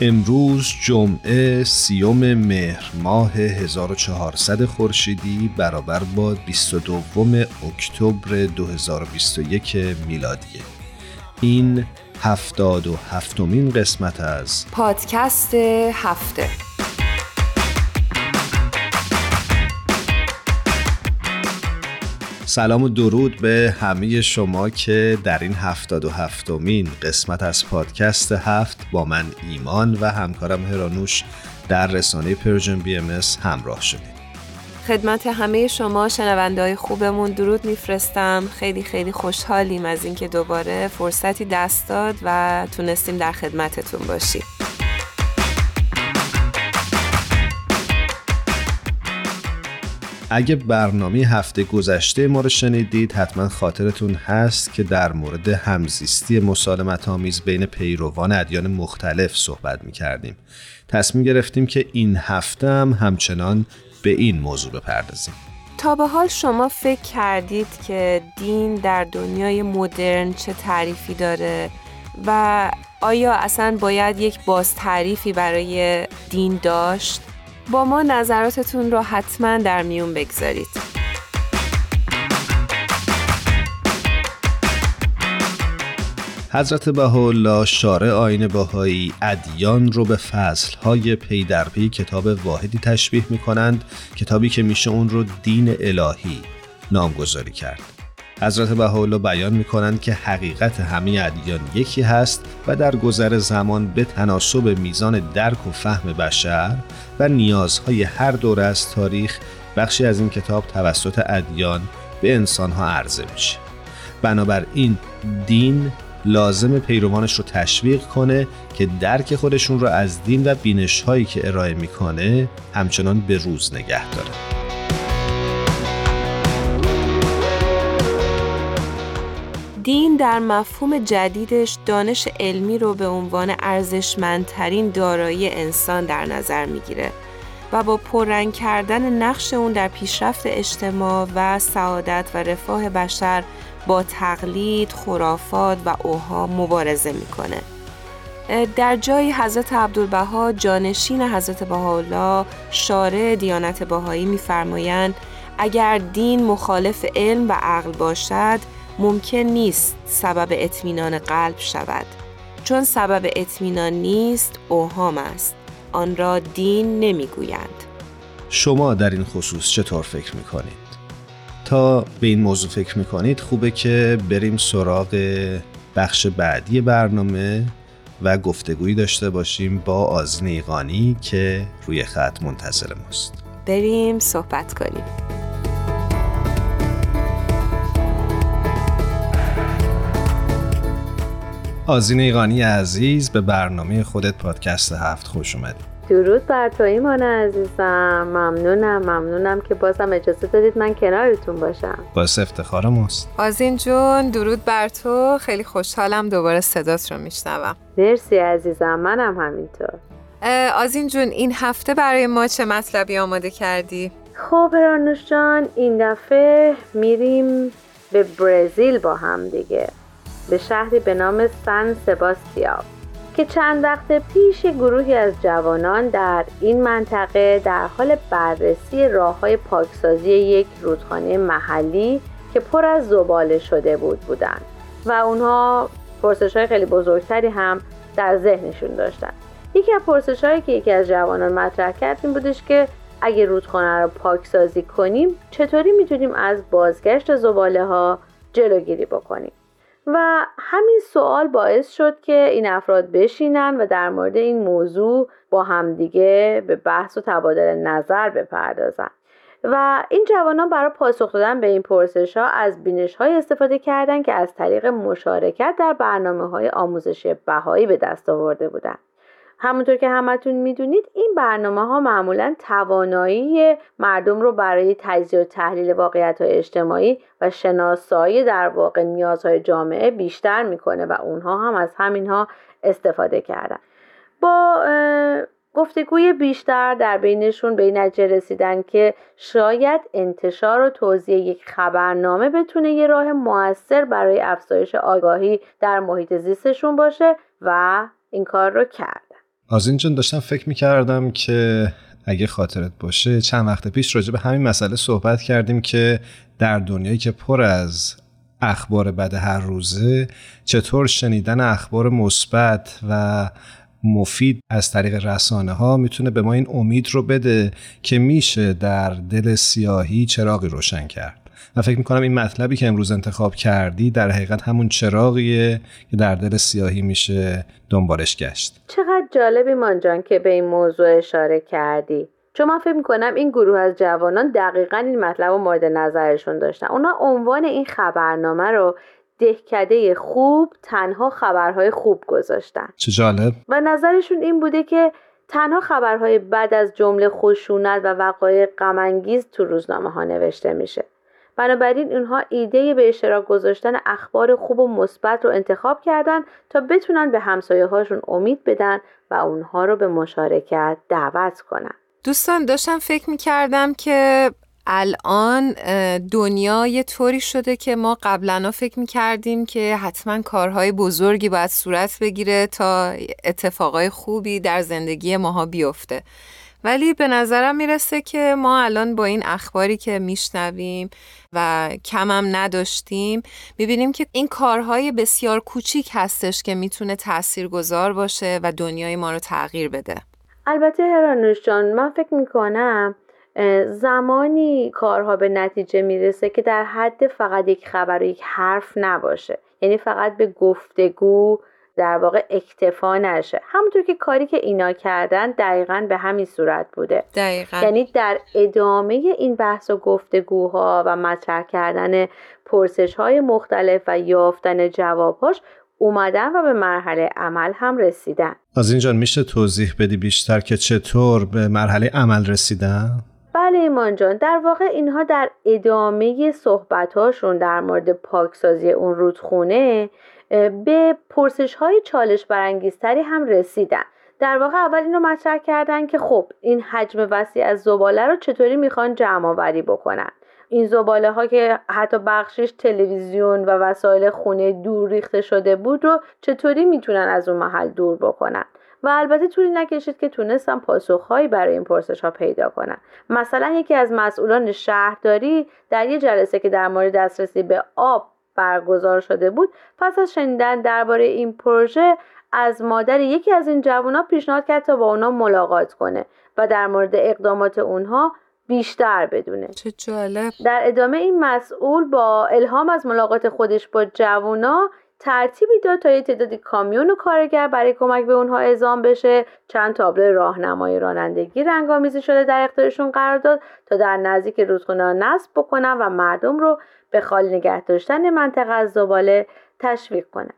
امروز جمعه سیوم مهر ماه 1400 خورشیدی برابر با 22 اکتبر 2021 میلادیه این هفتاد و هفتمین قسمت از پادکست هفته. سلام و درود به همه شما که در این هفتاد و هفتمین قسمت از پادکست هفت با من ایمان و همکارم هرانوش در رسانه Persian BMS همراه شدید خدمت همه شما شنونده خوبمون. درود میفرستم. خیلی خیلی خوشحالیم از اینکه دوباره فرصتی دست داد و تونستیم در خدمتتون باشیم. اگه برنامه هفته گذشته ما رو شنیدید حتما خاطرتون هست که در مورد همزیستی مسالمت آمیز بین پیروان ادیان مختلف صحبت می کردیم. تصمیم گرفتیم که این هفته هم همچنان به این موضوع بپردازیم. تا به حال شما فکر کردید که دین در دنیای مدرن چه تعریفی داره و آیا اصلا باید یک باز تعریفی برای دین داشت؟ با ما نظراتتون رو حتما در میون بگذارید. حضرت بهاءالله شارع آین باهایی ادیان رو به فصلهای پی در پی کتاب واحدی تشبیه می کنند کتابی که میشه اون رو دین الهی نامگذاری کرد حضرت بهاءالله بیان می کنند که حقیقت همه ادیان یکی هست و در گذر زمان به تناسب میزان درک و فهم بشر و نیازهای هر دوره از تاریخ بخشی از این کتاب توسط ادیان به انسانها عرضه میشه. بنابراین دین لازم پیروانش رو تشویق کنه که درک خودشون رو از دین و بینش هایی که ارائه می‌کنه همچنان به روز نگه داره. دین در مفهوم جدیدش دانش علمی رو به عنوان ارزشمندترین دارایی انسان در نظر می‌گیره و با پررنگ کردن نقش اون در پیشرفت اجتماع و سعادت و رفاه بشر با تقلید، خرافات و اوها مبارزه می‌کنه. در جای حضرت عبدالبها جانشین حضرت بهاءالله شارع دیانت بهایی میفرمایند اگر دین مخالف علم و عقل باشد ممکن نیست سبب اطمینان قلب شود. چون سبب اطمینان نیست اوهام است. آن را دین نمی‌گویند. شما در این خصوص چطور فکر می‌کنید؟ تا به این موضوع فکر می‌کنید خوبه که بریم سراغ بخش بعدی برنامه و گفتگویی داشته باشیم با آزین ایقانی که روی خط منتظر ماست. بریم صحبت کنیم. آزین ایقانی عزیز به برنامه خودت پادکست هفت خوش اومدی. درود بر تو ایمان عزیزم. ممنونم ممنونم که بازم اجازه دادید من کنارتون باشم. باعث افتخار ماست. آزین جون درود بر تو. خیلی خوشحالم دوباره صدات رو میشنوم. مرسی عزیزم منم همینطور. آزین جون این هفته برای ما چه مطلبی آماده کردی؟ خب رانوش جان این دفعه میریم به برزیل با هم دیگه. به شهری به نام سن سباستیا که چند وقت پیش گروهی از جوانان در این منطقه در حال بررسی راه های پاکسازی یک رودخانه محلی که پر از زباله شده بود بودند و اونها پرسش های خیلی بزرگتری هم در ذهنشون داشتن. یکی از پرسش هایی که یکی از جوانان مطرح کرد این بودش که اگه رودخانه رو پاکسازی کنیم چطوری می‌تونیم از بازگشت زباله ها جلوگیری بکنیم؟ و همین سوال باعث شد که این افراد بشینن و در مورد این موضوع با همدیگه به بحث و تبادل نظر بپردازن و این جوانان برای پاسخ دادن به این پرسش ها از بینش های استفاده کردند که از طریق مشارکت در برنامه های آموزش بهایی به دست آورده بودند. همونطور که همتون می‌دونید این برنامه ها معمولا توانایی مردم رو برای تجزیه و تحلیل واقعیت های اجتماعی و شناسایی در واقع نیازهای جامعه بیشتر می‌کنه و اونها هم از همینها استفاده کردن. با گفتگوی بیشتر در بینشون به این نتیجه رسیدن که شاید انتشار و توضیح یک خبرنامه بتونه یه راه موثر برای افزایش آگاهی در محیط زیستشون باشه و این کار رو کردن آزین جان داشتم فکر می‌کردم که اگه خاطرت باشه چند وقت پیش راجع به همین مسئله صحبت کردیم که در دنیایی که پر از اخبار بد هر روزه چطور شنیدن اخبار مثبت و مفید از طریق رسانه ها می‌تونه به ما این امید رو بده که میشه در دل سیاهی چراغی روشن کرد. و فکر می‌کنم این مطلبی که امروز انتخاب کردی در حقیقت همون چراغیه که در دل سیاهی میشه دنبالش گشت. چقدر جالبی مانجان که به این موضوع اشاره کردی. چون من فکر می‌کنم این گروه از جوانان دقیقا این مطلب رو مورد نظرشون داشتن. اونا عنوان این خبرنامه رو دهکده خوب تنها خبرهای خوب گذاشتن. چه جالب. و نظرشون این بوده که تنها خبرهای بد از جمله خشونت و وقایع غمانگیز تو روزنامه ها نوشته میشه. بنابراین اونها ایده به اشتراک گذاشتن اخبار خوب و مثبت رو انتخاب کردن تا بتونن به همسایه هاشون امید بدن و اونها رو به مشارکت دعوت کنن. دوستان داشتم فکر می کردم که الان دنیا یه طوری شده که ما قبلا فکر می کردیم که حتما کارهای بزرگی باید صورت بگیره تا اتفاقای خوبی در زندگی ماها بیفته. ولی به نظرم می‌رسه که ما الان با این اخباری که میشنویم و کمم نداشتیم می‌بینیم که این کارهای بسیار کوچیک هستش که می‌تونه تأثیر گذار باشه و دنیای ما رو تغییر بده. البته هرانوش جان من فکر می‌کنم زمانی کارها به نتیجه می‌رسه که در حد فقط یک خبر و یک حرف نباشه. یعنی فقط به گفتگو در واقع اکتفا نشه همونطور که کاری که اینا کردن دقیقا به همین صورت بوده دقیقا. یعنی در ادامه این بحث و گفتگوها و مطرح کردن پرسش های مختلف و یافتن جوابهاش اومدن و به مرحله عمل هم رسیدن از اینجا میشه توضیح بدی بیشتر که چطور به مرحله عمل رسیدن؟ بله ایمان جان در واقع اینها در ادامه صحبتهاشون در مورد پاکسازی اون رودخونه به پرسش های چالش برانگیزتری هم رسیدن. در واقع اول اینو مطرح کردن که خب این حجم وسیع از زباله رو چطوری می‌خوان جمع آوری بکنن؟ این زباله ها که حتی بخشش تلویزیون و وسایل خونه دور ریخته شده بود رو چطوری می‌تونن از اون محل دور بکنن؟ و البته طولی نکشید که تونستن پاسخهایی برای این پرسش ها پیدا کنن. مثلا یکی از مسئولان شهرداری در یه جلسه که در مورد دسترسی به آب برگزار شده بود. پس از شنیدن درباره این پروژه از مادر یکی از این جوونا پیشنهاد کرد تا با اونا ملاقات کنه و در مورد اقدامات اونها بیشتر بدونه. چه جالب. در ادامه این مسئول با الهام از ملاقات خودش با جوونا ترتیبی داد تا یه تعدادی کامیون و کارگر برای کمک به اونها اعزام بشه. چند تابلو راهنمای رانندگی رنگامیزی شده در اختیارشون قرار داد تا در نزدیک رودخونه نصب بکنن و مردم رو به خالی نگه داشتن منطقه از زباله تشویق کنه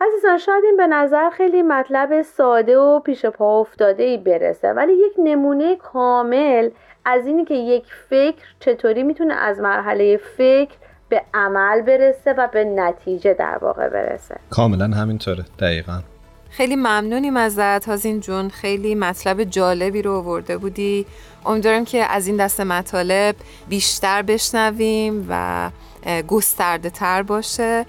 عزیزان شاید این به نظر خیلی مطلب ساده و پیش پا افتاده ای برسه ولی یک نمونه کامل از اینی که یک فکر چطوری می‌تونه از مرحله فکر به عمل برسه و به نتیجه در واقع برسه. کاملا همینطوره دقیقا. خیلی ممنونیم ازت هازین جون. خیلی مطلب جالبی رو آورده بودی. امیدوارم که از این دست مطالب بیشتر بشنویم و گسترده تر باشه.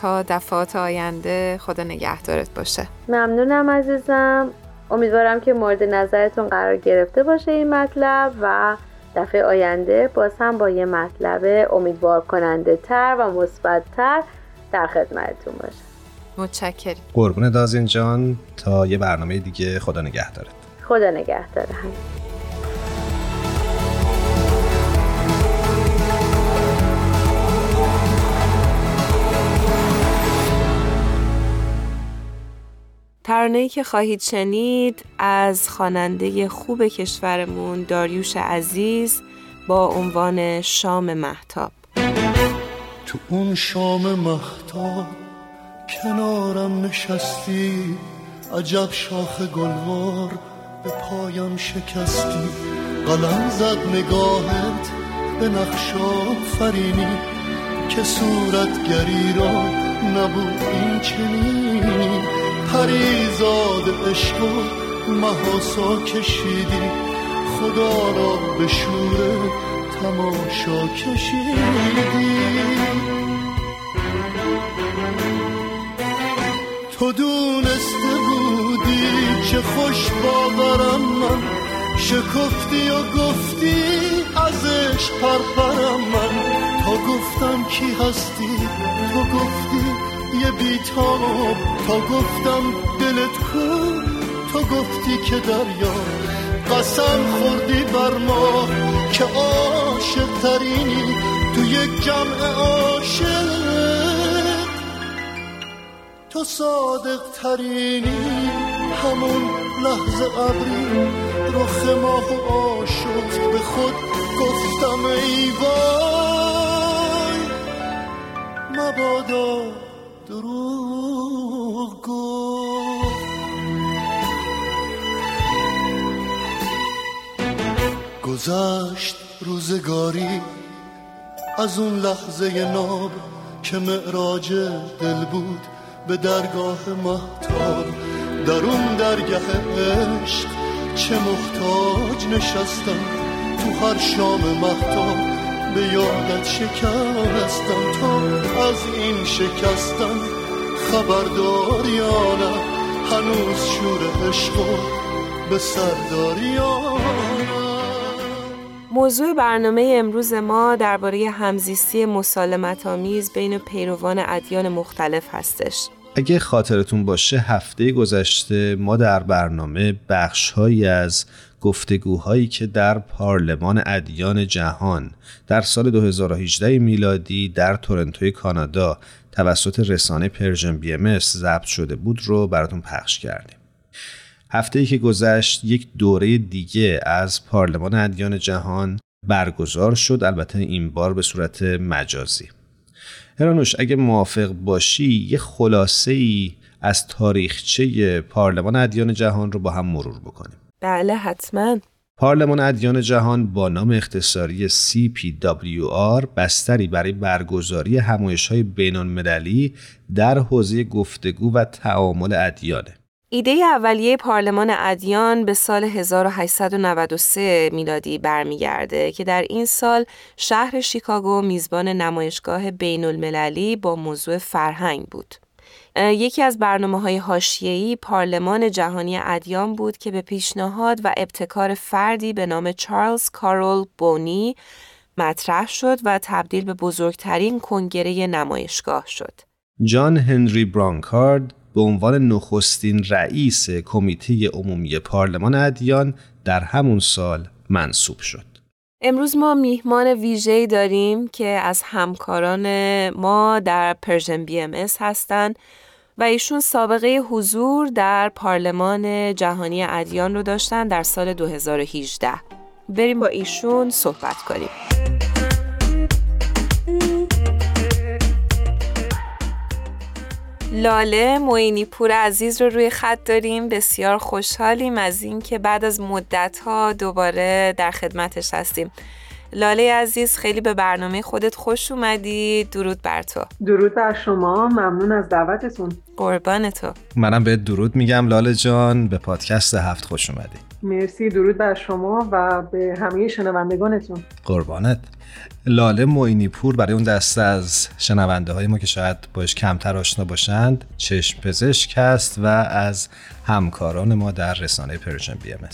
تا دفعات آینده خدا نگهدارت باشه. ممنونم عزیزم. امیدوارم که مورد نظرتون قرار گرفته باشه این مطلب و دفعه آینده باز هم با یه مطلب امیدوار کننده تر و مثبت تر در خدمتتون باشه. متشکرم. قربون دازین جان. تا یه برنامه دیگه. خدا نگهدارت. خدا نگهداره ترانه‌ای که خواهید شنید از خواننده خوب کشورمون داریوش عزیز با عنوان شام محتاب. تو اون شام محتاب کنارم نشستی عجب شاخ گلوار به پایم شکستی. قلم زد نگاهت به نقشا فرینی که صورتگری را نبود این چنینی. پریزاد عشق و محاسا کشیدی خدا را به شور تماشا کشیدی. تو دونسته بودی چه خوش باورم من. شکفتی و گفتی ازش پرپرم من. تا گفتم کی هستی؟ تو گفتی یه بیتاب. تا گفتم دلت کو تو گفتی که دریا. قسم خوردی بر ما که عاشق ترینی تو یک جمع عاشق تو صادق ترینی همون لحظه ابری رخ ماه و آشفت به خود گفتم ای وای. مبادا دروغ گفت گذشت روزگاری از اون لحظه ناب که معراج دل بود. به درگاه محتاب در اون درگاه عشق چه محتاج نشستم. تو هر شام محتاب به یادت شکستم تا از این شکستم خبردار یا نه هنوز شور عشق به سرداری یا موضوع برنامه امروز ما درباره همزیستی مسالمت آمیز بین پیروان ادیان مختلف هستش. اگه خاطرتون باشه هفته گذشته ما در برنامه بخشهایی از گفتگوهایی که در پارلمان ادیان جهان در سال 2018 میلادی در تورنتوی کانادا توسط رسانه Persian BMS ضبط شده بود رو براتون پخش کردیم. هفته ای که گذشت یک دوره دیگه از پارلمان ادیان جهان برگزار شد البته این بار به صورت مجازی هرانوش اگه موافق باشی یه خلاصه ای از تاریخچه پارلمان ادیان جهان رو با هم مرور بکنیم. بله حتما. پارلمان ادیان جهان با نام اختصاری CPWR بستری برای برگزاری همایش های در حوزه گفتگو و تعامل ادیانه. ایده اولیه پارلمان ادیان به سال 1893 میلادی برمیگرده که در این سال شهر شیکاگو میزبان نمایشگاه بین المللی با موضوع فرهنگ بود. یکی از برنامه های هاشیهی پارلمان جهانی ادیان بود که به پیشنهاد و ابتکار فردی به نام چارلز کارول بونی مطرح شد و تبدیل به بزرگترین کنگره نمایشگاه شد. جان هنری برانکارد به عنوان نخستین رئیس کمیته عمومی پارلمان ادیان در همون سال منصوب شد. امروز ما میهمان ویژه‌ای داریم که از همکاران ما در Persian BMS هستند و ایشون سابقه حضور در پارلمان جهانی ادیان رو داشتن در سال 2018. بریم با ایشون صحبت کنیم. لاله موینی پور عزیز رو روی خط داریم. بسیار خوشحالیم از اینکه بعد از مدت ها دوباره در خدمتش هستیم. لاله عزیز خیلی به برنامه خودت خوش اومدی. درود بر تو. درود بر شما. ممنون از دعوتتون. قربان تو. منم به درود میگم لاله جان. به پادکست هفت خوش اومدی. مرسی. درود بر شما و به همه شنوندگانتون. قربانت. لاله معینی پور برای اون دسته از شنونده های ما که شاید باش کمتر آشنا باشند چشم پزشک هست و از همکاران ما در رسانه Persian BMS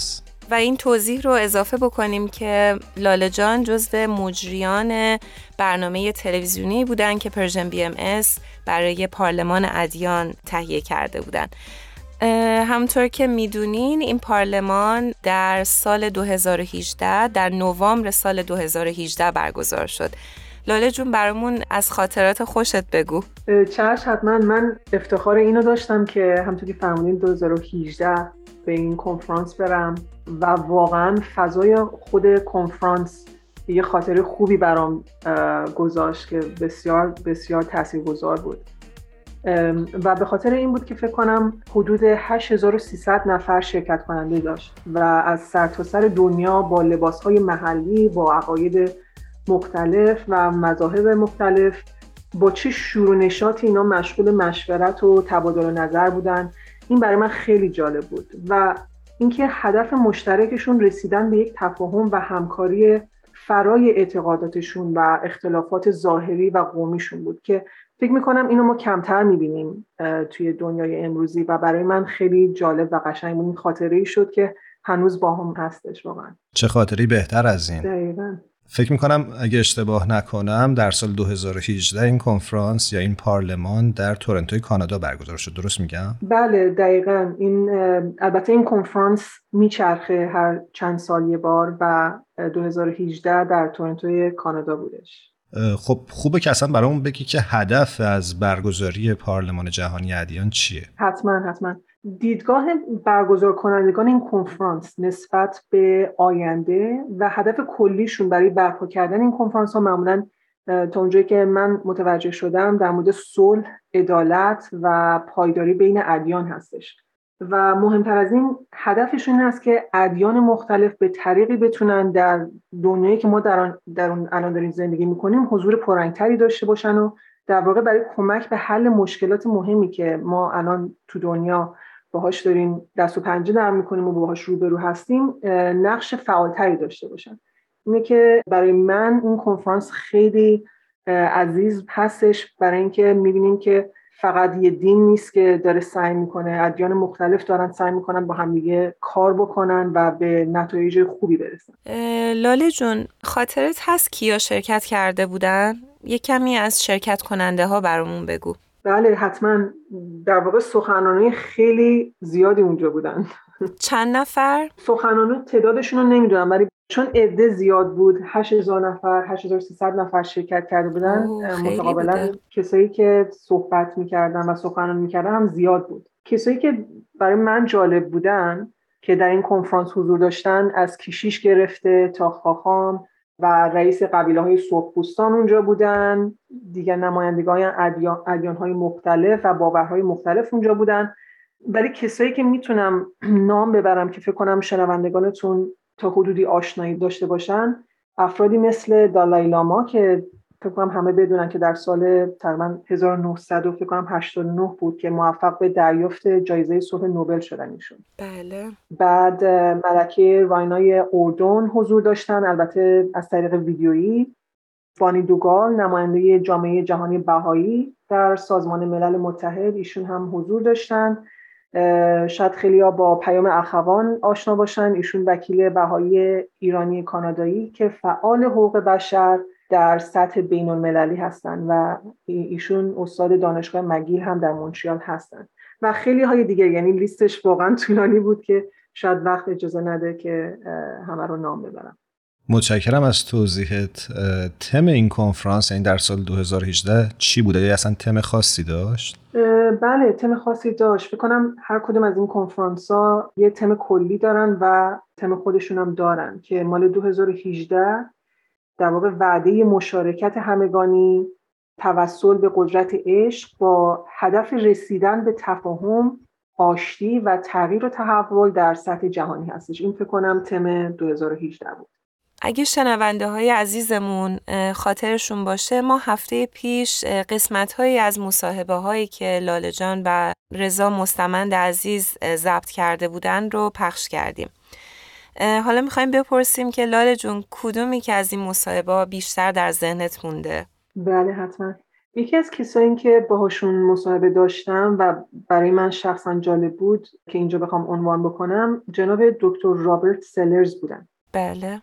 و این توضیح رو اضافه بکنیم که لاله جان جزو مجریان برنامه تلویزیونی بودن که Persian BMS برای پارلمان ادیان تهیه کرده بودند. همطور که می‌دونین این پارلمان در سال 2018 در نوامبر سال 2018 برگزار شد. لاله جون برامون از خاطرات خوشت بگو. چش حتما. من افتخار اینو داشتم که همطور که فرمودین 2018 به این کنفرانس برم و واقعا فضای خود کنفرانس یه خاطر خوبی برام گذاشت که بسیار بسیار تاثیرگذار بود. و به خاطر این بود که فکر کنم حدود 8300 نفر شرکت کننده داشت و از سرتاسر سر دنیا با لباسهای محلی با عقاید مختلف و مذاهب مختلف با چه شور و نشاطی اینا مشغول مشورت و تبادل نظر بودن. این برای من خیلی جالب بود و اینکه هدف مشترکشون رسیدن به یک تفاهم و همکاری فرای اعتقاداتشون و اختلافات ظاهری و قومیشون بود که فکر می‌کنم اینو ما کمتر می‌بینیم توی دنیای امروزی و برای من خیلی جالب و قشنگ بود. این خاطره ای شد که هنوز با هم هستش واقعا. چه خاطری بهتر از این. دقیقا. فکر می‌کنم اگه اشتباه نکنم در سال 2018 این کنفرانس یا این پارلمان در تورنتوی کانادا برگزار شد. درست میگم؟ بله دقیقا. این البته این کنفرانس میچرخه هر چند سال یه بار و 2018 در تورنتوی کانادا بودش. خب خوبه که اصلا برامون بگی که هدف از برگزاری پارلمان جهانی ادیان چیه؟ حتما حتما. دیدگاه برگزار کنندگان این کنفرانس نسبت به آینده و هدف کلیشون برای برپا کردن این کنفرانس ها معمولا تا اونجایی که من متوجه شدم در مورد صلح، عدالت و پایداری بین ادیان هستش. و مهمتر از این هدفشون این است که ادیان مختلف به طریقی بتونن در دنیایی که ما در, در اون الان داریم زندگی می‌کنیم حضور پررنگتری داشته باشن و در واقع برای کمک به حل مشکلات مهمی که ما الان تو دنیا باهاش داریم دست و پنجه نرم می‌کنیم و باهاش روبرو هستیم نقش فعالتری داشته باشن. اینه که برای من این کنفرانس خیلی عزیز هستش برای اینکه می‌بینیم که فقط یه دین نیست که داره سعی می‌کنه ادیان مختلف دارن سعی می‌کنن با همدیگه کار بکنن و به نتایج خوبی برسن لاله جون خاطرت هست کیا شرکت کرده بودن؟ یه کمی از شرکت کننده ها برامون بگو بله حتما در واقع سخنرانی خیلی زیادی اونجا بودن چند نفر؟ سخنرانی تعدادشون رو نمی‌دونم ولی چون عده زیاد بود 8000 نفر 8300 نفر شرکت کرده بودن متقابلا کسایی که صحبت می‌کردن و سخنرانی می‌کردن هم زیاد بود. کسایی که برای من جالب بودن که در این کنفرانس حضور داشتن از کشیش گرفته تا خاخام و رئیس قبیله های سرخپوستان اونجا بودن دیگر نمایندگان ادیان, های مختلف و باورهای مختلف اونجا بودن. ولی کسایی که می‌تونم نام ببرم که فکر کنم شنوندگانتون تا حدودی آشنایی داشته باشن. افرادی مثل دالای لاما که فکر کنم همه بدونن که در سال تقریبا 1900 فکر کنم 89 بود که موفق به دریافت جایزه صلح نوبل شدن ایشون. بله. بعد ملکه راینای اردن حضور داشتن. البته از طریق ویدیویی. بانی دوگال نماینده جامعه جهانی بهایی در سازمان ملل متحد ایشون هم حضور داشتن. شاید خیلی ها با پیام اخوان آشنا باشن. ایشون وکیل بهایی ایرانی کانادایی که فعال حقوق بشر در سطح بین المللی هستن و ایشون استاد دانشگاه مگیل هم در مونتریال هستن. و خیلی های دیگه یعنی لیستش واقعا طولانی بود که شاید وقت اجازه نده که همه رو نام ببرم. متشکرم از توضیحت. تم این کنفرانس این در سال 2018 چی بوده؟ یا اصلا تم خاصی داشت؟ بله تم خاصی داشت. فکر کنم هر کدوم از این کنفرانس ها یه تم کلی دارن و تم خودشون هم دارن که مال 2018 در واقع وعده مشارکت همگانی توسل به قدرت عشق با هدف رسیدن به تفاهم آشتی و تغییر و تحول در سطح جهانی هستش. این فکر کنم تم 2018 بود. اگه شنونده های عزیزمون خاطرشون باشه ما هفته پیش قسمت هایی از مصاحبه هایی که لاله جان و رضا مستمند عزیز ضبط کرده بودن رو پخش کردیم. حالا می‌خوایم بپرسیم که لاله جون کدومی که از این مصاحبه بیشتر در ذهنت مونده؟ بله حتما. یکی از کسایی که باهاشون مصاحبه داشتم و برای من شخصا جالب بود که اینجا بخوام عنوان بکنم جناب دکتر رابرت سلرز بودن. بله.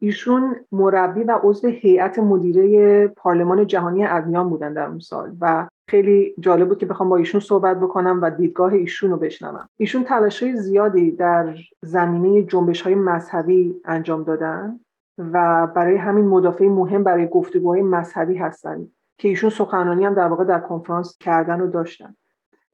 ایشون مربی و عضو هیئت مدیره پارلمان جهانی ادیان بودن در اون سال و خیلی جالب بود که بخوام با ایشون صحبت بکنم و دیدگاه ایشون رو بشنوم. ایشون تلاش زیادی در زمینه جنبش های مذهبی انجام دادن و برای همین مدافع مهم برای گفتگوهای مذهبی هستن که ایشون سخنرانی هم در واقع در کنفرانس کردن و داشتن.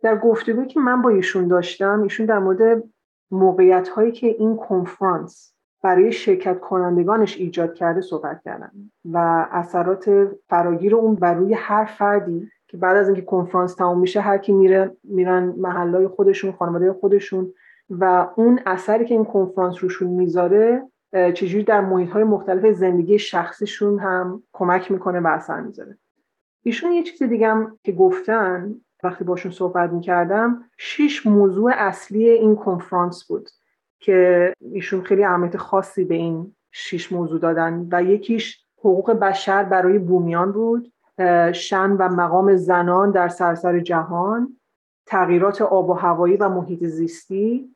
در گفتگویی که من با ایشون داشتم ایشون در مورد موقعیت هایی که این کنفرانس برای شرکت کنندگانش ایجاد کرده صحبت کردن و اثرات فراگیر اون بر روی هر فردی که بعد از اینکه کنفرانس تمام میشه هر کی میره میرن محلهای خودشون خانواده خودشون و اون اثری که این کنفرانس روشون می‌ذاره چجوری در محیط های مختلف زندگی شخصیشون هم کمک می‌کنه و اثر می‌ذاره. ایشون یه چیز دیگه هم که گفتن وقتی باشون صحبت می‌کردم شش موضوع اصلی این کنفرانس بود. که ایشون خیلی اهمیت خاصی به این شش موضوع دادن و یکیش حقوق بشر برای بومیان بود شن و مقام زنان در سراسر جهان تغییرات آب و هوایی و محیط زیستی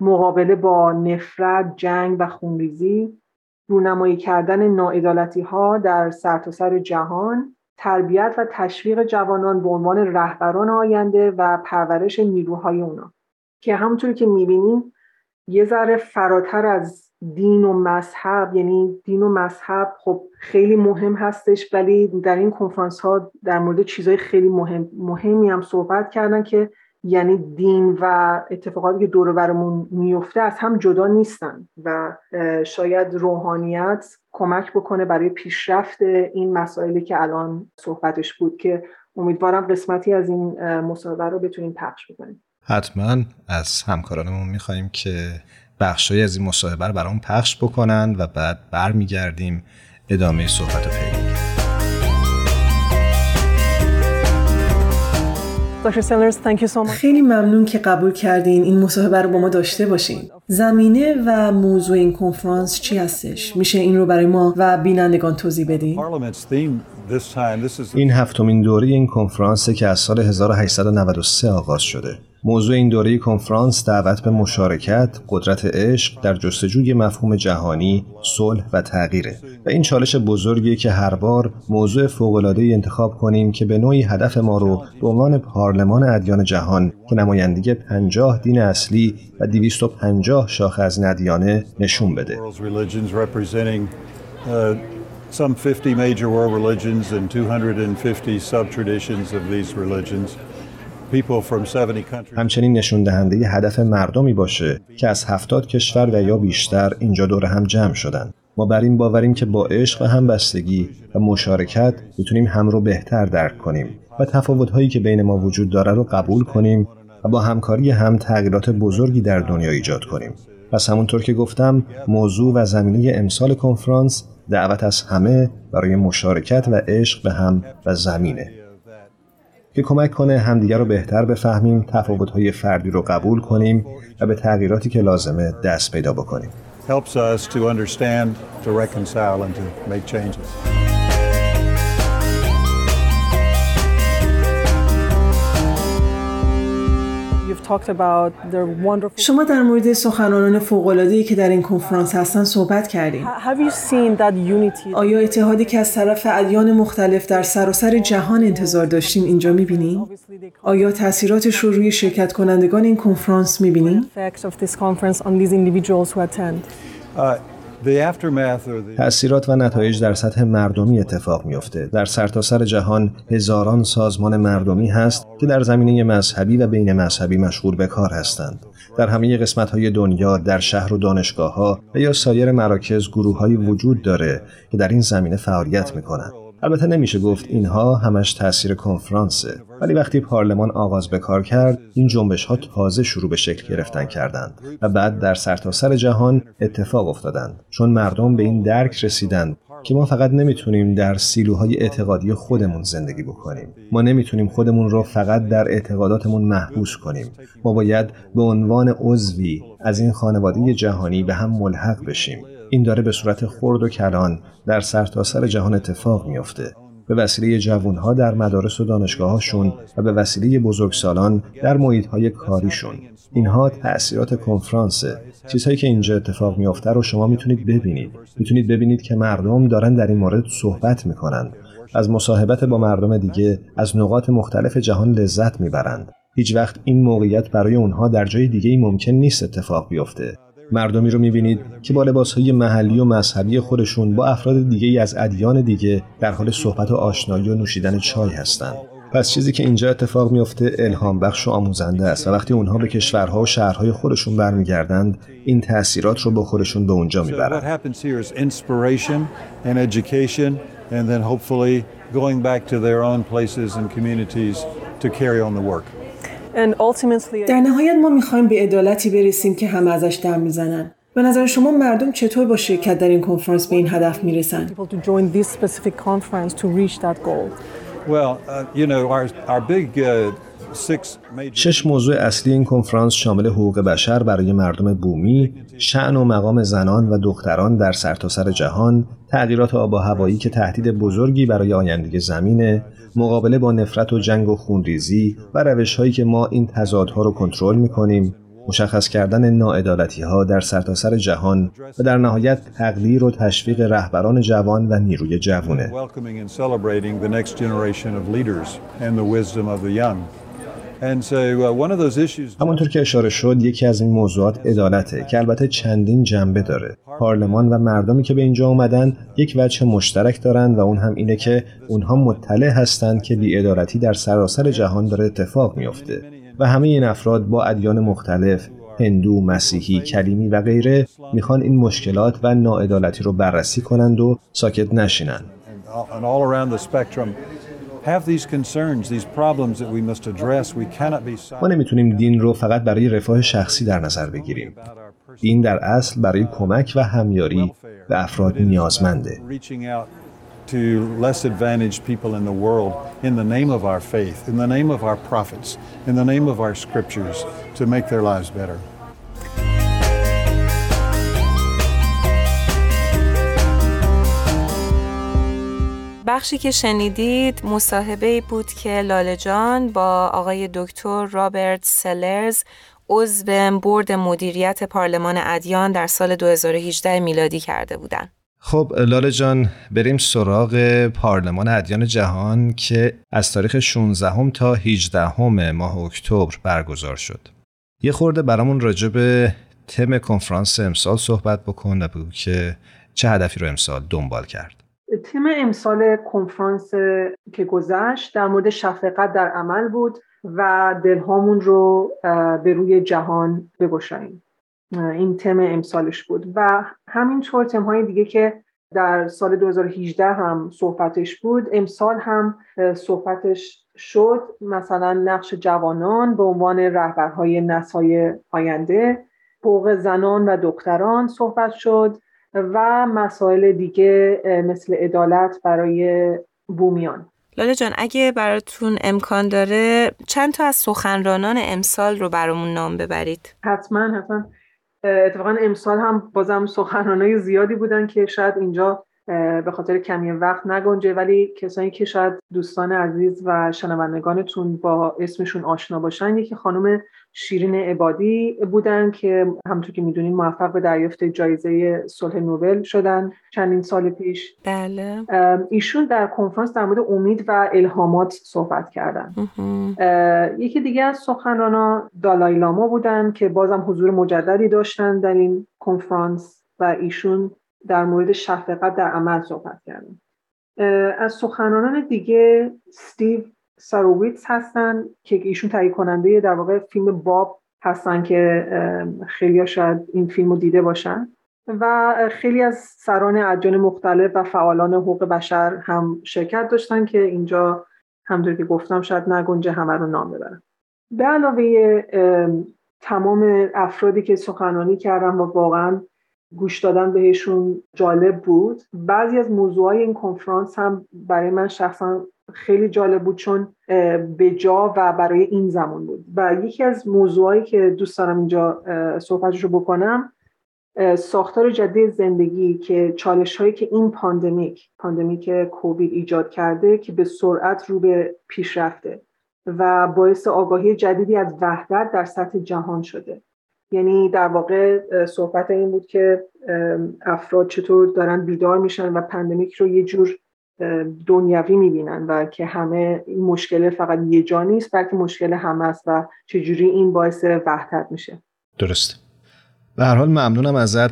مقابله با نفرت جنگ و خونریزی رونمایی کردن ناعدالتی ها در سرتاسر سر جهان تربیت و تشویق جوانان به عنوان رهبران آینده و پرورش نیروهای اونا. که همونطوری که می‌بینیم یه ذره فراتر از دین و مذهب یعنی دین و مذهب خب خیلی مهم هستش ولی در این کنفرانس ها در مورد چیزهای خیلی مهم مهمی هم صحبت کردن که یعنی دین و اتفاقاتی که دور برمون میفته از هم جدا نیستن و شاید روحانیت کمک بکنه برای پیشرفت این مسائلی که الان صحبتش بود که امیدوارم قسمتی از این مصاحبه رو بتونیم پخش بکنیم. حتما از همکارانمون می‌خوایم که بخشی از این مصاحبه رو برامون پخش بکنن و بعد برمیگردیم ادامه صحبت رو پیدا خیلی ممنون که قبول کردین این مصاحبه رو با ما داشته باشین. زمینه و موضوع این کنفرانس چی هستش؟ میشه این رو برای ما و بینندگان توضیح بدین؟ این هفتمین دوره این کنفرانس که از سال 1893 آغاز شده. موضوع این دوره کنفرانس دعوت به مشارکت، قدرت عشق در جستجوی مفهوم جهانی، صلح و تغییره و این چالش بزرگی که هر بار موضوع فوق‌العاده انتخاب کنیم که به نوعی هدف ما رو به عنوان پارلمان ادیان جهان که نمایندگی 50 دین اصلی و 250 شاخه از ندیانه نشون بده. some 50 major world religions and 250 sub-traditions of these religions. همچنین نشون دهنده هدف مردمی باشه که از هفتاد کشور و یا بیشتر اینجا دور هم جمع شدن. ما بر این باوریم که با عشق و همبستگی و مشارکت می‌تونیم هم رو بهتر درک کنیم و تفاوت‌هایی که بین ما وجود داره رو قبول کنیم و با همکاری هم تغییرات بزرگی در دنیا ایجاد کنیم. پس همونطور که گفتم موضوع و زمینه امسال کنفرانس دعوت از همه برای مشارکت و عشق به هم و زمینه که کمک کنه همدیگر رو بهتر بفهمیم تفاوت‌های فردی رو قبول کنیم و به تغییراتی که لازمه دست پیدا بکنیم. helps us to understand, to reconcile and to make changes. شما در مورد سخنرانان فوق‌العاده‌ای که در این کنفرانس هستن صحبت کردیم. آیا اتحادی که از طرف ادیان مختلف در سراسر سر جهان انتظار داشتیم اینجا می‌بینیم؟ آیا تاثیراتش رو روی شرکت کنندگان این کنفرانس می‌بینیم؟ تأثیرات و نتایج در سطح مردمی اتفاق میافته. در سرتاسر سر جهان هزاران سازمان مردمی هست که در زمینه مذهبی و بین مذهبی مشغول به کار هستند. در همه قسمت های دنیا در شهر و دانشگاه ها و یا سایر مراکز گروه وجود داره که در این زمینه فعالیت می کنند. البته نمیشه گفت اینها همش تاثیر کنفرانسه. ولی وقتی پارلمان آغاز به کار کرد این جنبش ها تازه شروع به شکل گرفتن کردند و بعد در سرتاسر سر جهان اتفاق افتادند. چون مردم به این درک رسیدند که ما فقط نمی‌تونیم در سیلوهای اعتقادی خودمون زندگی بکنیم. ما نمی‌تونیم خودمون رو فقط در اعتقاداتمون محبوس کنیم. ما باید به عنوان عضوی از این خانواده جهانی به هم ملحق بشیم. این داره به صورت خرد و کلان در سرتاسر سر جهان اتفاق میافته. به وسیله جوانها در مدارس و دانشگاهاشون و به وسیله بزرگسالان در محیطهای کاریشون. اینها تأثیرات کنفرانسه. چیزهایی که اینجا اتفاق میافته رو شما می‌تونید ببینید. می‌تونید ببینید که مردم دارن در این مورد صحبت می‌کنن. از مصاحبت با مردم دیگه از نقاط مختلف جهان لذت می‌برند. هیچ وقت این موقعیت برای اونها در جای دیگه ای ممکن نیست اتفاق بیفته. مردمی رو می‌بینید که با لباسهای محلی و مذهبی خودشون با افراد دیگه از ادیان دیگه در حال صحبت و آشنایی و نوشیدن چای هستند. پس چیزی که اینجا اتفاق میفته الهام بخش و آموزنده است و وقتی اونها به کشورها و شهرهای خودشون برمیگردند این تاثیرات رو با خودشون به اونجا می‌برند. در نهایت ما می‌خوایم به عدالتی برسیم که همه ازش در می‌زنن. به نظر شما مردم چطور با شرکت در این کنفرانس به این هدف می‌رسن؟ شش موضوع اصلی این کنفرانس شامل حقوق بشر برای مردم بومی، شعن و مقام زنان و دختران در سرتاسر سر جهان، تغییرات آب و هوایی که تهدید بزرگی برای آینده زمینه، مقابله با نفرت و جنگ و خونریزی و روش هایی که ما این تضادها رو کنترل می‌کنیم مشخص کردن ناعدالتی ها در سرتاسر سر جهان و در نهایت تقدیر و تشویق رهبران جوان و نیروی جوانه. همانطور که اشاره شد یکی از این موضوعات عدالته که البته چندین جنبه داره پارلمان و مردمی که به اینجا اومدن یک وجه مشترک دارند و اون هم اینه که اونها مطلع هستند که بیعدالتی در سراسر جهان داره اتفاق میافته و همه این افراد با ادیان مختلف هندو، مسیحی، کلیمی و غیره می‌خوان این مشکلات و ناعدالتی رو بررسی کنند و ساکت نشینند. ما نمی‌تونیم دین رو فقط برای رفاه شخصی در نظر بگیریم. دین در اصل برای کمک و همیاری به افراد نیازمنده. to less advantaged people in the world in the name of our faith, in the name of our prophets, in the name of our scriptures to make their lives better. بخشی که شنیدید مصاحبه بود که لاله جان با آقای دکتر رابرت سلرز عضو برد مدیریت پارلمان ادیان در سال 2018 میلادی کرده بودند. خب لاله جان بریم سراغ پارلمان ادیان جهان که از تاریخ 16 تا 18 ماه اکتبر برگزار شد. یه خورده برامون راجع به تم کنفرانس امسال صحبت بکن و بگو که چه هدفی رو امسال دنبال کرد. تیم امسال کنفرانس که گذشت در مورد شفقت در عمل بود و دلهامون رو به روی جهان بگشاییم. این تم امسالش بود. و همینطور تم های دیگه که در سال 2018 هم صحبتش بود امسال هم صحبتش شد. مثلا نقش جوانان به عنوان رهبرهای نسای آینده حقوق زنان و دختران صحبت شد. و مسائل دیگه مثل عدالت برای بومیان. لاله جان اگه براتون امکان داره چند تا از سخنرانان امسال رو برامون نام ببرید؟ حتما حتما. اتفاقا امسال هم بازم سخنرانای زیادی بودن که شاید اینجا به خاطر کمی وقت نگنجه ولی کسانی که شاید دوستان عزیز و شنوندگانتون با اسمشون آشنا باشن یکی خانم شیرین عبادی بودن که همونطور که می‌دونین موفق به دریافت جایزه صلح نوبل شدن چندین سال پیش. بله. ایشون در کنفرانس در مورد امید و الهامات صحبت کردن. یکی دیگه از سخنرانا دالای لاما بودن که بازم حضور مجددی داشتن در این کنفرانس و ایشون در مورد شفقت در عمل صحبت کردیم از سخنرانان دیگه ستیو ساروویتس هستن که ایشون تهیه کننده در واقع فیلم باب هستن که خیلی شاید این فیلم رو دیده باشن. و خیلی از سران ادیان مختلف و فعالان حقوق بشر هم شرکت داشتن که اینجا همونطور که گفتم شاید نگنجه همه رو نام ببرن. به علاوه تمام افرادی که سخنرانی کردن و واقعا گوش دادن بهشون جالب بود. بعضی از موضوعای این کنفرانس هم برای من شخصا خیلی جالب بود چون به جا و برای این زمان بود. و یکی از موضوعایی که دوست دارم اینجا صحبتش رو بکنم ساختار جدید زندگی که چالش هایی که این pandemic pandemic کووید ایجاد کرده که به سرعت رو به پیشرفته و باعث آگاهی جدیدی از وحدت در سطح جهان شده. یعنی در واقع صحبت این بود که افراد چطور دارن بیدار میشن و پندمیک رو یه جور دنیوی می‌بینن و که همه این مشکل فقط یه جا نیست بلکه مشکل همه است و چجوری این باعث وحدت میشه. درست به هر حال ممنونم ازت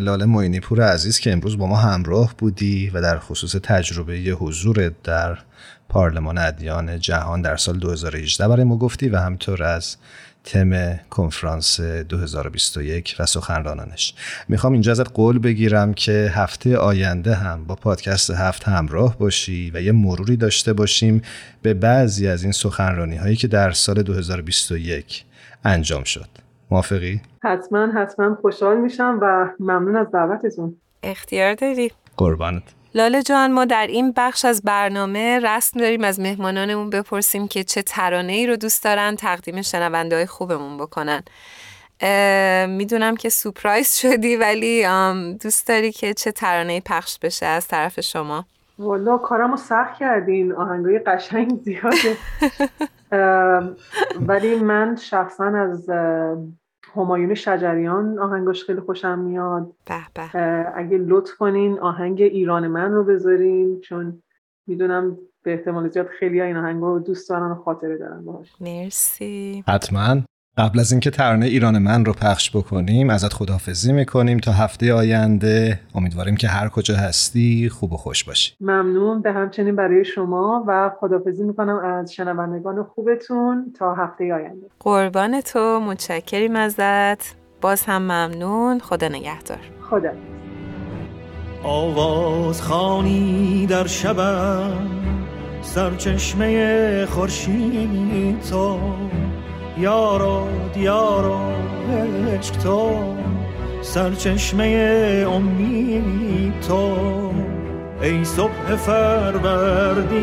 لاله معینی پور عزیز که امروز با ما همراه بودی و در خصوص تجربه حضور در پارلمان ادیان جهان در سال 2018 برای ما گفتی و همینطور از تم کنفرانس 2021 و سخنرانانش. می‌خوام اینجا ازت قول بگیرم که هفته آینده هم با پادکست هفت همراه باشی و یه مروری داشته باشیم به بعضی از این سخنرانی هایی که در سال 2021 انجام شد. موافقی؟ حتما حتما. خوشحال میشم و ممنون از دعوتتون. اختیار داری. قربانت. لاله جان ما در این بخش از برنامه رسم داریم از مهمانانمون بپرسیم که چه ترانه ای رو دوست دارن تقدیم شنونده های خوبمون بکنن. می‌دونم که سپرایز شدی ولی دوست داری که چه ترانه پخش بشه از طرف شما؟ والا کارمو سخت کردین آهنگای قشنگ زیاده. ولی من شخصا از همایون شجریان آهنگاش خیلی خوشم میاد. به به. اگه لطف کنین آهنگ ایران من رو بذارین چون می‌دونم به احتمال زیاد خیلی این آهنگ رو دوست دارن و خاطره دارن باش مرسی. حتما. قبل از اینکه ترانه ایران من رو پخش بکنیم ازت خداحافظی می‌کنیم. تا هفته آینده امیدواریم که هر کجا هستی خوب و خوش باشی. ممنون. به همچنین برای شما و خداحافظی می‌کنم از شنوندگان خوبتون تا هفته آینده. قربان تو. متشکریم ازت. باز هم ممنون. خدا نگهدار. خدا آواز خانی در شبم سرچشمه خورشید تو. یارو دیارو عشق تو سرچشمه امید تو. ای صبح فروردین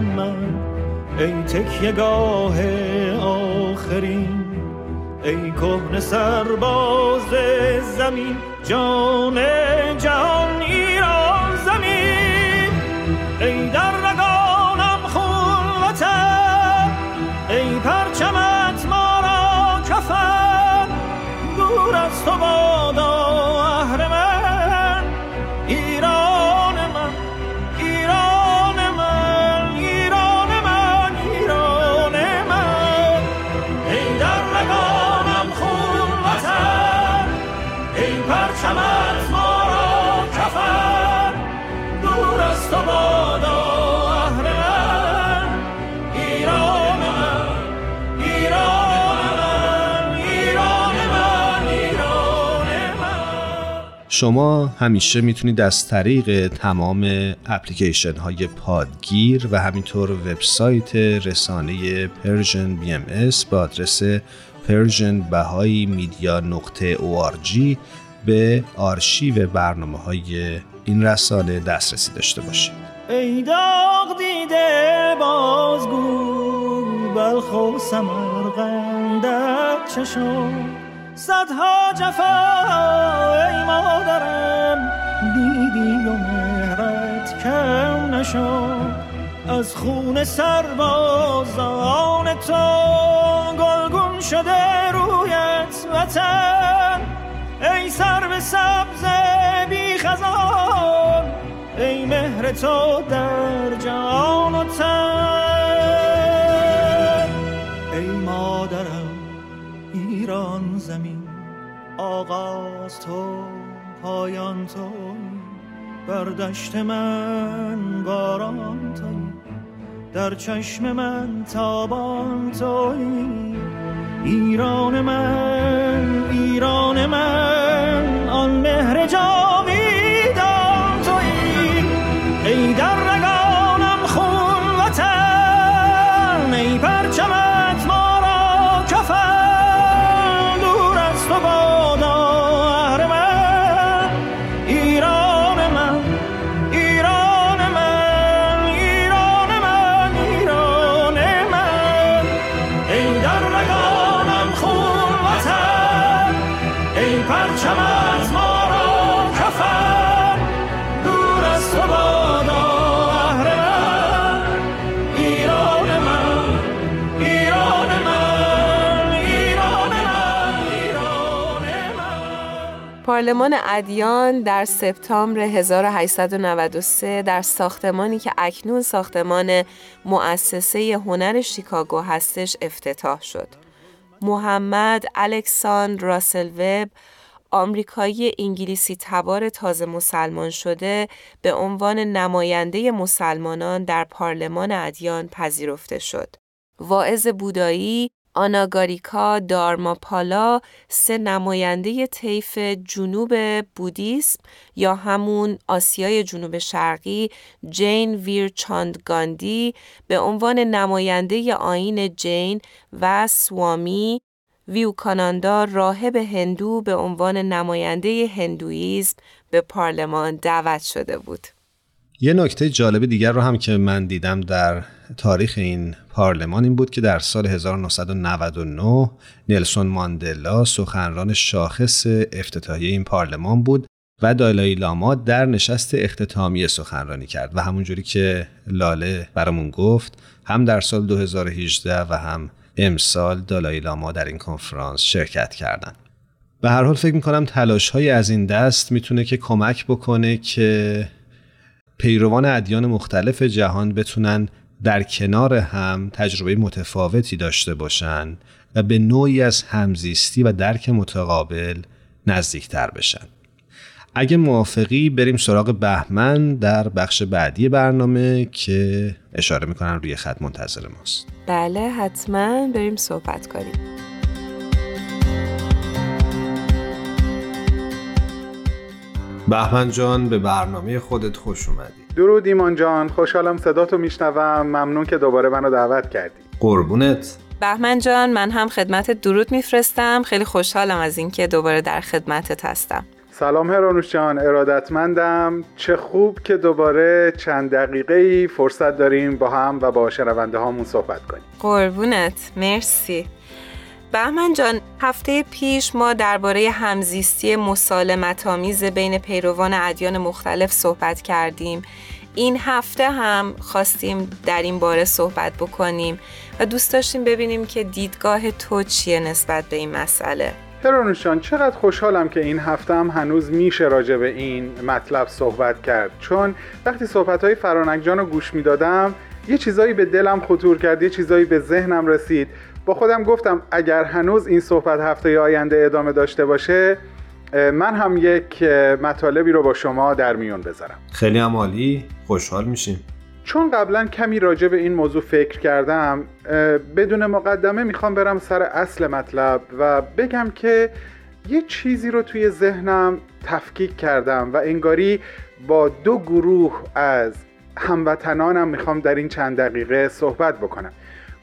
من ای تکیه گاه آخرین. ای کهن سرباز زمین جان جهان شما همیشه می‌تونید از طریق تمام اپلیکیشن های پادگیر و همینطور وبسایت رسانه Persian BMS با آدرس Persian Bahai Media نقطه به آرشیو برنامه های این رسانه دسترسی داشته باشید. ای داغ دیده بازگو بلخ و سمرقندت صدها جفا ای مادرم. دیدی و مهرت کم نشد. از خون سربازان تو گلگون شده رویت وطن. ای سر به سبز بی خزان. ای مهر تو در جان و تن. آغاز تو پایان تو بر دشت من باران توی در چشم من تابان توی ایران من ایران من آن مهر جاویدان پارلمان ادیان در سپتامبر 1893 در ساختمانی که اکنون ساختمان مؤسسه هنر شیکاگو هستش افتتاح شد. محمد الکساندر راسل وب آمریکایی انگلیسی تبار تازه مسلمان شده به عنوان نماینده مسلمانان در پارلمان ادیان پذیرفته شد. واعظ بودایی آناگاریکا دارماپالا سه نماینده طیف جنوب بودیسم یا همون آسیای جنوب شرقی جین ویر چاندگاندی به عنوان نماینده آین جین و سوامی ویوکاناندا راهب هندو به عنوان نماینده هندویزم به پارلمان دعوت شده بود. یه نکته جالب دیگر رو هم که من دیدم در تاریخ این پارلمان این بود که در سال 1999 نلسون ماندلا سخنران شاخص افتتاحیه این پارلمان بود و دالای لاما در نشست اختتامی سخنرانی کرد و همونجوری که لاله برامون گفت هم در سال 2018 و هم امسال دالای لاما در این کنفرانس شرکت کردند. به هر حال فکر می‌کنم تلاش های از این دست می‌تونه که کمک بکنه که پیروان ادیان مختلف جهان بتونن در کنار هم تجربه متفاوتی داشته باشن و به نوعی از همزیستی و درک متقابل نزدیکتر بشن. اگه موافقی بریم سراغ بهمن در بخش بعدی برنامه که اشاره می‌کنن روی خط منتظر ماست. بله حتما بریم صحبت کنیم. بهمن جان به برنامه خودت خوش اومدی درود ایمان جان خوشحالم صداتو میشنوم. ممنون که دوباره منو دعوت کردی. قربونت. بهمن جان من هم خدمت درود میفرستم. خیلی خوشحالم از اینکه دوباره در خدمتت هستم. سلام هرانوش جان ارادتمندم. چه خوب که دوباره چند دقیقه ای فرصت داریم با هم و با شنونده هامون صحبت کنیم. قربونت. مرسی. بهمن جان هفته پیش ما درباره همزیستی مسالمت آمیز بین پیروان ادیان مختلف صحبت کردیم. این هفته هم خواستیم در این باره صحبت بکنیم و دوست داشتیم ببینیم که دیدگاه تو چیه نسبت به این مسئله. هرانوشان چقدر خوشحالم که این هفته هم هنوز میشه راجع به این مطلب صحبت کرد. چون وقتی صحبت های فرانک جان رو گوش می‌دادم یه چیزایی به دلم خطور کرد یه چیزایی به ذهنم رسید. با خودم گفتم اگر هنوز این صحبت هفته آینده ادامه داشته باشه من هم یک مطالبی رو با شما در میون بذارم. خیلی هم عالی. خوشحال میشیم. چون قبلا کمی راجع به این موضوع فکر کردم بدون مقدمه می‌خوام برم سر اصل مطلب و بگم که یه چیزی رو توی ذهنم تفکیک کردم و انگاری با دو گروه از هموطنانم می‌خوام در این چند دقیقه صحبت بکنم.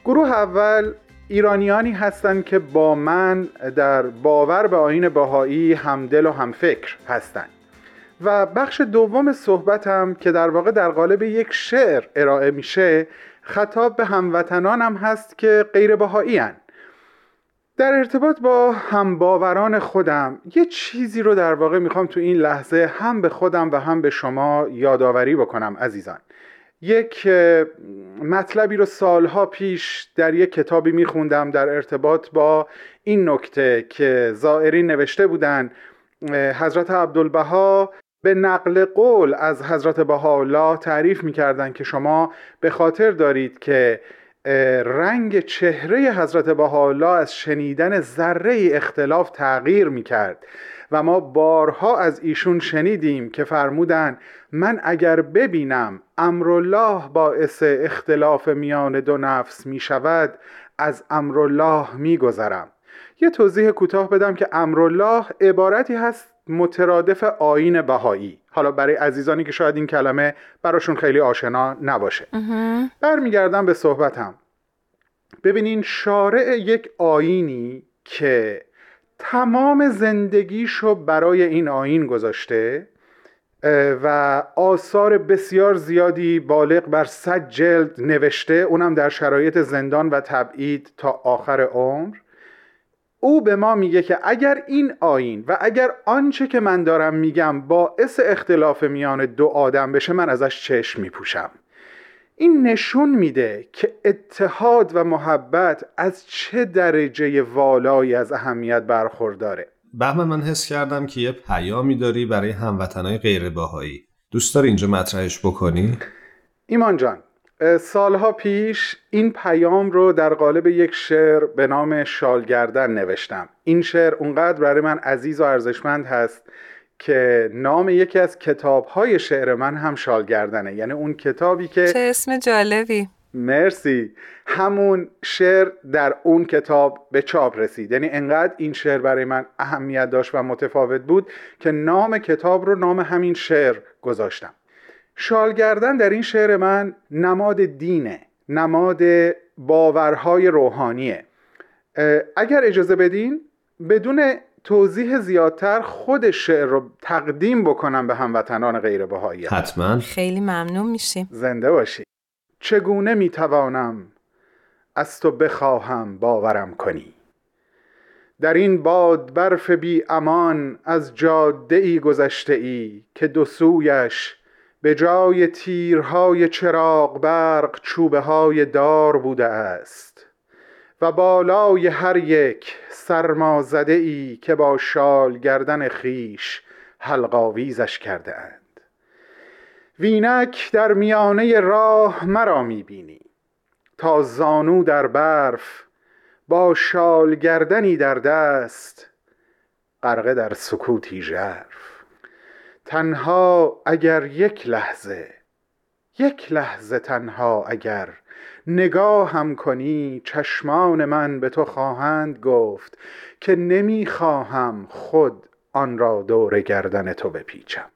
گروه اول ایرانیانی هستند که با من در باور به آین بهایی همدل و همفکر هستند و بخش دوم صحبتم که در واقع در قالب یک شعر ارائه میشه خطاب به هموطنانم هست که غیر بهایی هن. در ارتباط با همباوران خودم یه چیزی رو در واقع می‌خوام تو این لحظه هم به خودم و هم به شما یادآوری بکنم عزیزان یک مطلبی رو سالها پیش در یک کتابی میخوندم در ارتباط با این نکته که زائرین نوشته بودن. حضرت عبدالبها به نقل قول از حضرت بهاءالله تعریف می‌کردند که شما به خاطر دارید که رنگ چهره حضرت بهاءالله از شنیدن ذره اختلاف تغییر می‌کرد. و ما بارها از ایشون شنیدیم که فرمودن من اگر ببینم امرالله باعث اختلاف میان دو نفس می شود از امرالله می گذرم یه توضیح کوتاه بدم که امرالله عبارتی هست مترادف آین بهایی. حالا برای عزیزانی که شاید این کلمه براشون خیلی آشنا نباشه. برمیگردم به صحبتم. ببینین شارع یک آینی که تمام زندگیشو برای این آین گذاشته و آثار بسیار زیادی بالغ بر صد جلد نوشته. اونم در شرایط زندان و تبعید تا آخر عمر. او به ما میگه که اگر این آین و اگر آنچه که من دارم میگم باعث اختلاف میان دو آدم بشه من ازش چشم میپوشم. این نشون میده که اتحاد و محبت از چه درجه والایی از اهمیت برخورداره. بهمن من حس کردم که یه پیامی داری برای هموطنهای غیر باهایی دوست داری اینجا مطرحش بکنی؟ ایمان جان سالها پیش این پیام رو در قالب یک شعر به نام شالگردن نوشتم. این شعر اونقدر برای من عزیز و ارزشمند هست که نام یکی از کتابهای شعر من هم شالگردنه یعنی اون کتابی که چه اسم جالبی. مرسی. همون شعر در اون کتاب به چاپ رسید. یعنی انقدر این شعر برای من اهمیت داشت و متفاوت بود که نام کتاب رو نام همین شعر گذاشتم. شالگردن در این شعر من نماد دینه نماد باورهای روحانیه. اگر اجازه بدین بدون توضیح زیادتر خود شعر رو تقدیم بکنم به هموطنان غیر بهایی حتما. خیلی ممنون میشیم. زنده باشی. چگونه می‌توانم از تو بخواهم باورم کنی؟ در این باد برف بی امان از جاده ای گذشته ای که دو سویش به جای تیرهای چراغ برق چوبه های دار بوده است و بالای هر یک سرمازده ای که با شال گردن خیش حلقاویزش کرده اند. وینک در میانه راه مرا می‌بینی. تا زانو در برف با شال گردنی در دست غرقه در سکوتی ژرف. تنها اگر یک لحظه یک لحظه تنها اگر نگاه هم کنی چشمان من به تو خواهند گفت که نمی‌خواهم خود آن را دور گردن تو بپیچم.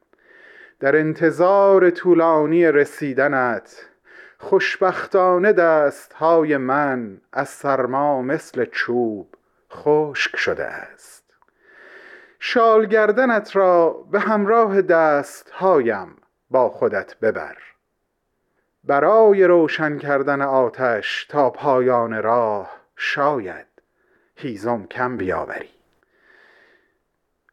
در انتظار طولانی رسیدنت خوشبختانه دست های من از سرما مثل چوب خشک شده است. شال گردنت را به همراه دست هایم با خودت ببر. برای روشن کردن آتش تا پایان راه شاید هیزم کم بیاوری.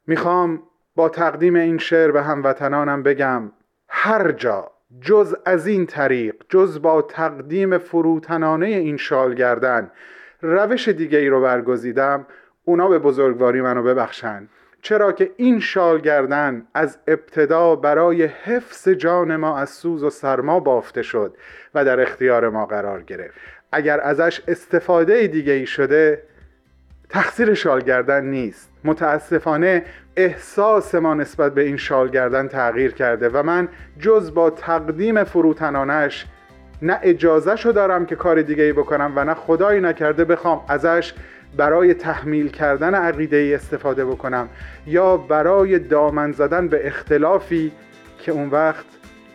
می‌خوام با تقدیم این شعر به هموطنانم بگم هر جا جز از این طریق جز با تقدیم فروتنانه این شال گردن روش دیگه ای رو برگزیدم اونا به بزرگواری منو ببخشن. چرا که این شال گردن از ابتدا برای حفظ جان ما از سوز و سرما بافته شد و در اختیار ما قرار گرفت. اگر ازش استفاده دیگه ای شده تقصیر شالگردن نیست. متاسفانه احساس ما نسبت به این شالگردن تغییر کرده و من جز با تقدیم فروتنانش نه اجازه شو دارم که کار دیگه ای بکنم و نه خدایی نکرده بخوام ازش برای تحمیل کردن عقیده ای استفاده بکنم یا برای دامن زدن به اختلافی که اون وقت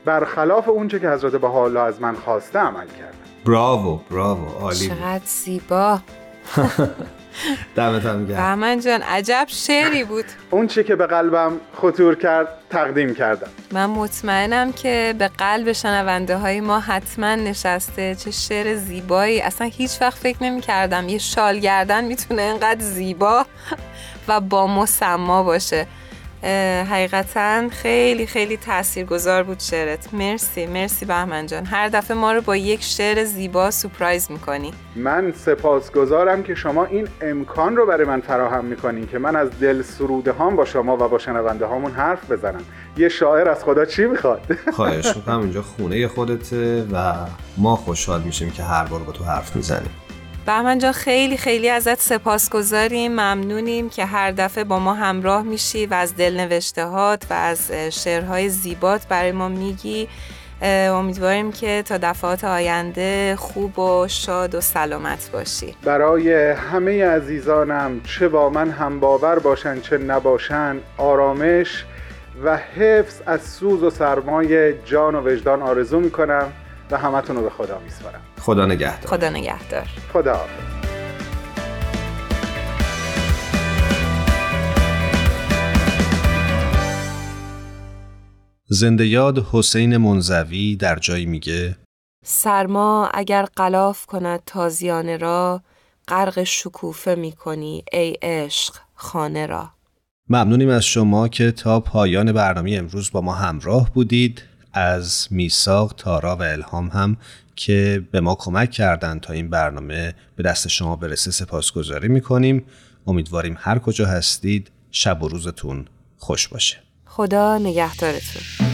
برخلاف اونچه که حضرت بها از من خواسته عمل کردم براوو براوو عالی چقدر زیبا. دمتم گرم. بهمن جان عجب شعری بود. اون چی که به قلبم خطور کرد تقدیم کردم. من مطمئنم که به قلب شنونده های ما حتما نشسته. چه شعر زیبایی. اصلا هیچ وقت فکر نمی کردم یه شال گردن می‌تونه اینقدر زیبا و با مسما باشه. حقیقتا خیلی خیلی تاثیرگذار بود شعرت. مرسی مرسی بهمن جان. هر دفعه ما رو با یک شعر زیبا سپرایز می‌کنی. من سپاسگزارم که شما این امکان رو برای من فراهم می‌کنین که من از دل سروده هام با شما و با شنونده هامون حرف بزنم. یه شاعر از خدا چی می‌خواد؟ خواهش می‌کنم. اینجا خونه خودته و ما خوشحال میشیم که هر بار با تو حرف می‌زنیم. بهمن جان خیلی خیلی ازت سپاسگزاریم. ممنونیم که هر دفعه با ما همراه میشی و از دل نوشتهات و از شعرهای زیبات برای ما میگی. امیدواریم که تا دفعات آینده خوب و شاد و سلامت باشی. برای همه عزیزانم چه با من هم باور باشن چه نباشن آرامش و حفظ از سوز و سرمای جان و وجدان آرزو می‌کنم. و همتون رو به خدا میسپارم. خدا نگهدار. خدا نگهدار. خدا زنده یاد حسین منزوی در جایی میگه سرما اگر قلاف کند تازیانه را غرق شکوفه می‌کنی ای عشق خانه را. ممنونیم از شما که تا پایان برنامه امروز با ما همراه بودید. از میساق تارا و الهام هم که به ما کمک کردند تا این برنامه به دست شما برسه سپاسگزاری می‌کنیم. امیدواریم هر کجا هستید شب و روزتون خوش باشه. خدا نگهدارتون.